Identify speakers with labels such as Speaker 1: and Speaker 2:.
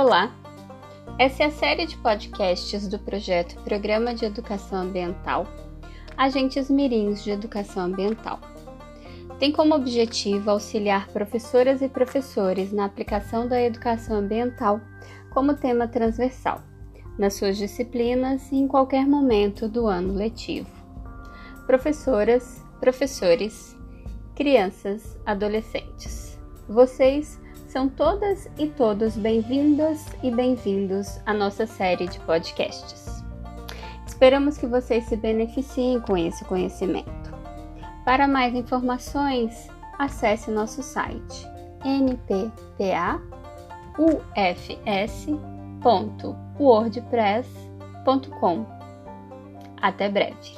Speaker 1: Olá! Essa é a série de podcasts do projeto Programa de Educação Ambiental Agentes Mirins de Educação Ambiental. Tem como objetivo auxiliar professoras e professores na aplicação da educação ambiental como tema transversal, nas suas disciplinas e em qualquer momento do ano letivo. Professoras, professores, crianças, adolescentes. Vocês são todas e todos bem-vindas e bem-vindos à nossa série de podcasts. Esperamos que vocês se beneficiem com esse conhecimento. Para mais informações, acesse nosso site nppaufs.wordpress.com. Até breve!